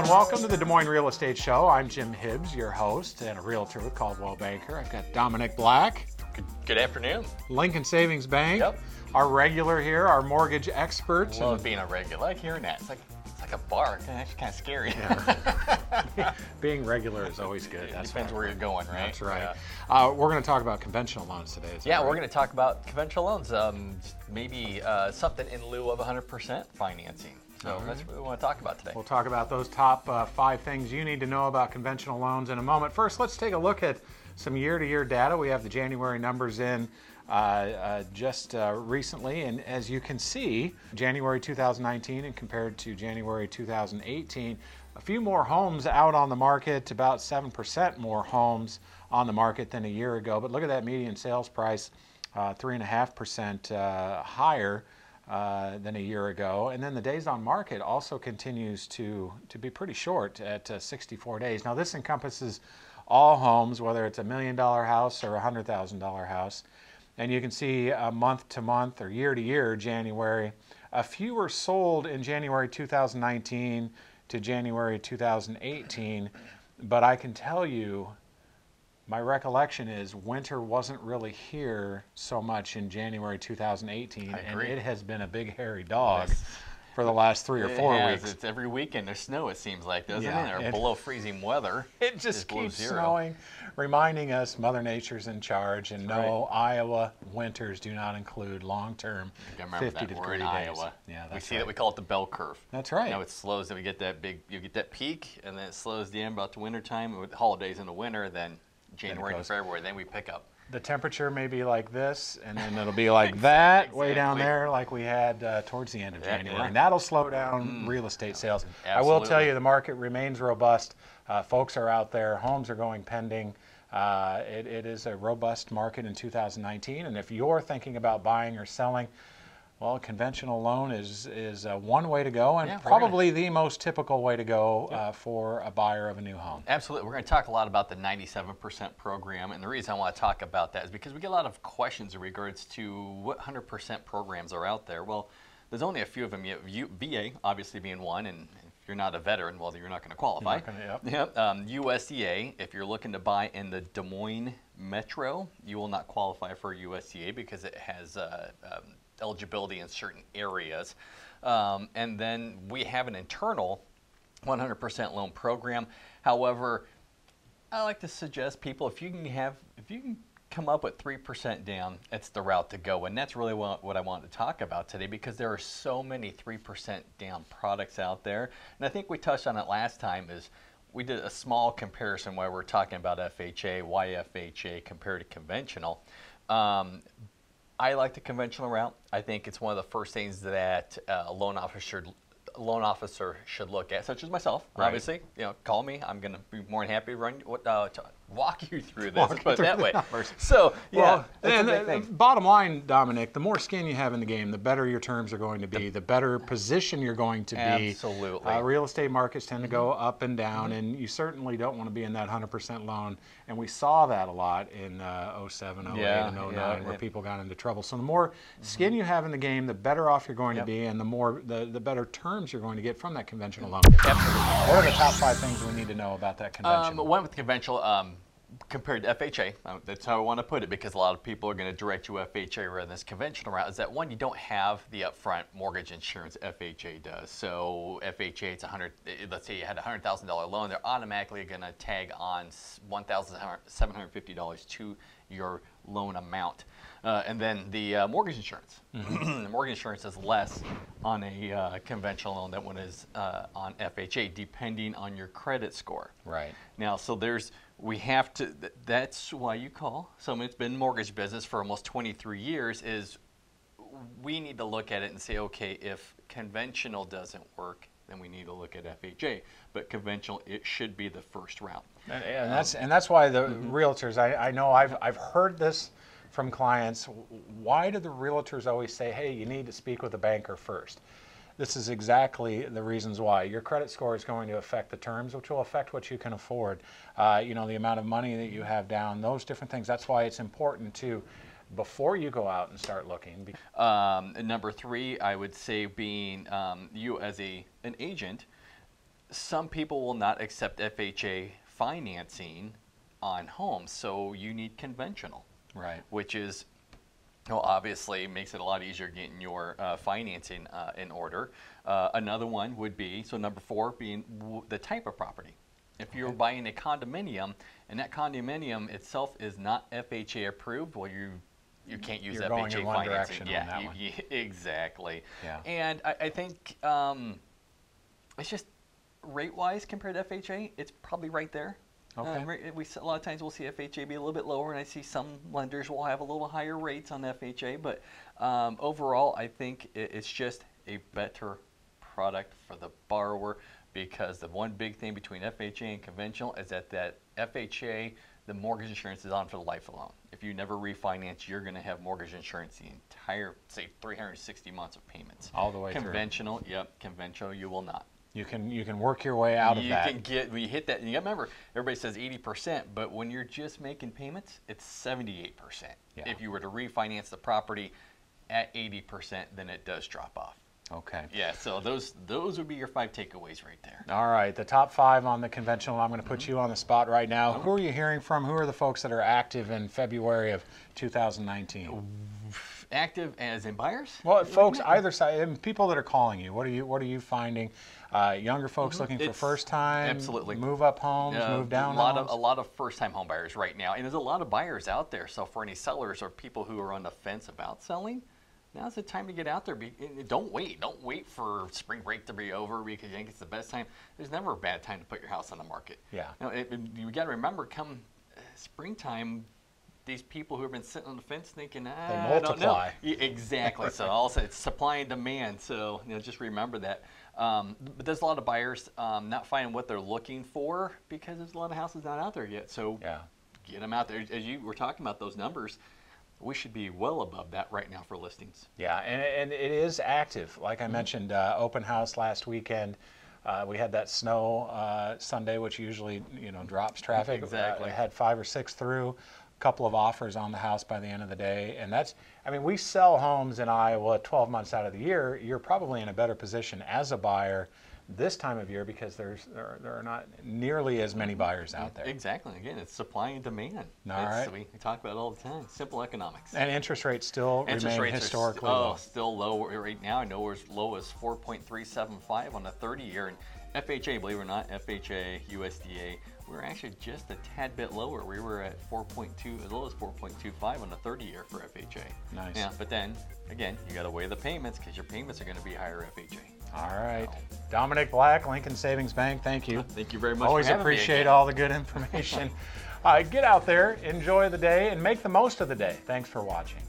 and welcome to the Des Moines Real Estate Show. I'm Jim Hibbs, your host and a realtor with Coldwell Banker. I've got Dominic Black, Good, good afternoon. Lincoln Savings Bank, Yep. our regular here, our mortgage expert. Love being a regular. I like hearing that. It's like it's like a bark. It's actually kind of scary. Being regular is always good. It That's depends right. where you're going, right? That's right. Yeah, Uh, we're going to talk about conventional loans today. Yeah, right? we're going to talk about conventional loans. Um, maybe uh, something in lieu of 100% financing. So that's what we want to talk about today. We'll talk about those top uh, five things you need to know about conventional loans in a moment. First, let's take a look at some year to year data. We have the January numbers in uh, uh, just uh, recently, and as you can see, January 2019 and compared to January 2018, a few more homes out on the market, about 7% more homes on the market than a year ago. But look at that median sales price, uh, 3.5% uh, higher uh, than a year ago. And then the days on market also continues to, to be pretty short at uh, 64 days. Now, this encompasses all homes, whether it's a million dollar house or a hundred thousand dollar house. And you can see uh, month to month or year to year, January, a few were sold in January 2019 to January 2018. But I can tell you, my recollection is winter wasn't really here so much in January 2018, and it has been a big hairy dog Yes. for the last three or It four has. weeks. It's every weekend there's snow, it seems like, doesn't Yeah, it? Or it- below freezing weather. It just keeps snowing, reminding us Mother Nature's in charge. And That's no, Iowa winters do not include long-term I remember 50 that. We're degree days. Iowa. Yeah, we see right. that we call it the bell curve. That's right. You know, it slows, and we get that big. You get that peak, and then it slows down about the winter time. With holidays in the winter, then January goes- February, then we pick up. the temperature may be like this, and then it'll be like that way down there, like we had uh, towards the end of Yeah, January. yeah. Mm. And that'll slow down real estate sales. I will tell you, the market remains robust. Uh, folks are out there, homes are going pending. Uh, it, it is a robust market in 2019, and if you're thinking about buying or selling, well, a conventional loan is is uh, one way to go, and Yeah, we're gonna- probably the most typical way to go uh, for a buyer of a new home. Absolutely. We're going to talk a lot about the 97% program. And the reason I want to talk about that is because we get a lot of questions in regards to what 100% programs are out there. Well, there's only a few of them. You, you, VA, obviously, being one. And if you're not a veteran, well, you're not going to qualify. not gonna- yep. Yep. Um, USDA, if you're looking to buy in the Des Moines metro, you will not qualify for USDA because it has uh, um, eligibility in certain areas. Um, and then we have an internal 100% loan program. However, I like to suggest people if you can have if you can come up with three percent down, it's the route to go, and that's really what, what I wanted to talk about today because there are so many three percent down products out there, and I think we touched on it last time. Is we did a small comparison where we're talking about FHA, why FHA compared to conventional. Um, I like the conventional route. I think it's one of the first things that uh, a loan officer loan officer should look at, such as myself. Right. Obviously, you know, call me. I'm going to be more than happy to run what uh, to walk you through this. Let's put it that the way. numbers. So yeah, Well, and the- bottom line, Dominic, the more skin you have in the game, the better your terms are going to be, the better position you're going to be. Absolutely. Uh, real estate markets tend to go up and down, and you certainly don't want to be in that 100% loan. And we saw that a lot in uh, 07, 08, Yeah, and 09, yeah, where yeah. people got into trouble. So the more skin you have in the game, the better off you're going Yep. to be, and the more the, the better terms you're going to get from that conventional loan. Absolutely. What are the top five things we need to know about that Um, conventional? one with conventional um, compared to FHA, uh, that's how I want to put it because a lot of people are going to direct you FHA rather than this conventional route. Is that one you don't have the upfront mortgage insurance FHA does. So FHA, it's a hundred. eh, Let's say you had a hundred thousand dollar loan, they're automatically going to tag on one thousand seven hundred fifty dollars to your loan amount. Uh, and then the uh, mortgage insurance. the mortgage insurance is less on a uh, conventional loan than what is uh, on FHA, depending on your credit score. right. Now, so there's, we have to, th- that's why you call someone that's been in mortgage business for almost 23 years is we need to look at it and say, okay, if conventional doesn't work, then we need to look at FHA. But conventional, it should be the first route. And, and that's and that's why the Mm-hmm. realtors. I, I know I've I've heard this from clients. Why do the realtors always say, "Hey, you need to speak with a banker first? This is exactly the reasons why. Your credit score is going to affect the terms, which will affect what you can afford. Uh, you know, the amount of money that you have down, those different things. That's why it's important to, before you go out and start looking. Um, and number three, I would say being um, you as a an agent, some people will not accept FHA financing on homes, so you need conventional, Right. which is well, obviously makes it a lot easier getting your uh, financing uh, in order. Uh, another one would be so number four being w- the type of property. If you're Okay. buying a condominium and that condominium itself is not FHA approved, well, you you can't use You're FHA going in one financing. yeah, that you- one. you- exactly. Yeah. And I, I think um, it's just rate-wise compared to FHA, it's probably right there. Okay. Uh, we a lot of times we'll see FHA be a little bit lower, and I see some lenders will have a little higher rates on FHA. But um, overall, I think it, it's just a better product for the borrower because the one big thing between FHA and conventional is that that FHA, the mortgage insurance is on for the life of the loan. If you never refinance, you're going to have mortgage insurance the entire, say, 360 months of payments. All the way through. Conventional, yep, conventional, you will not. You can you can work your way out of that. you can get when you hit that. And you remember, everybody says 80%, but when you're just making payments, it's 78%. If you were to refinance the property at 80%, then it does drop off. Okay. Yeah. So those those would be your five takeaways right there. All right, the top five on the conventional. I'm going to Mm-hmm. put you on the spot right now. Who are you hearing from? Who are the folks that are active in February of 2019? Active as in buyers. Well, folks, either side, and people that are calling you. What are you What are you finding? Uh, younger folks looking for Mm-hmm. It's- first time, absolutely. move up homes, Yeah, move down a lot homes. of a lot of first-time home buyers right now, and there's a lot of buyers out there. So for any sellers or people who are on the fence about selling, now's the time to get out there. Be, don't wait. Don't wait for spring break to be over because you think it's the best time. There's never a bad time to put your house on the market. Yeah. You, know, it, it- you got to remember, come uh, springtime. These people who have been sitting on the fence thinking, ah, I don't know." multiply. Yeah, exactly. so also it's supply and demand. So you know, just remember that. Um, but there's a lot of buyers um, not finding what they're looking for because there's a lot of houses not out there yet. So yeah. get them out there. As you were talking about those numbers, we should be well above that right now for listings. Yeah, and, and it is active. Like I Mm-hmm. mentioned, uh, open house last weekend. Uh, we had that snow uh, Sunday, which usually you know drops traffic. Exactly. Uh, had five or six through, couple of offers on the house by the end of the day, and that's. I mean, we sell homes in Iowa 12 months out of the year. You're probably in a better position as a buyer this time of year because there's there are, there are not nearly as many buyers out there. Exactly. Again, it's supply and demand. All It's- right. We, talk about it all the time. Simple economics. And interest rates still Interest remain rates historically st- low. oh, still low right now. I know we're as low as 4.375 on a 30 year. And FHA, believe it or not, FHA, USDA, we're actually just a tad bit lower. We were at 4.2, as low as 4.25 on a 30 year for FHA. Nice. Yeah, but then again, you got to weigh the payments because your payments are going to be higher FHA. All right, Dominic Black, Lincoln Savings Bank. Thank you. Thank you very much. Always for having me appreciate all the good information. uh, get out there, enjoy the day, and make the most of the day. Thanks for watching.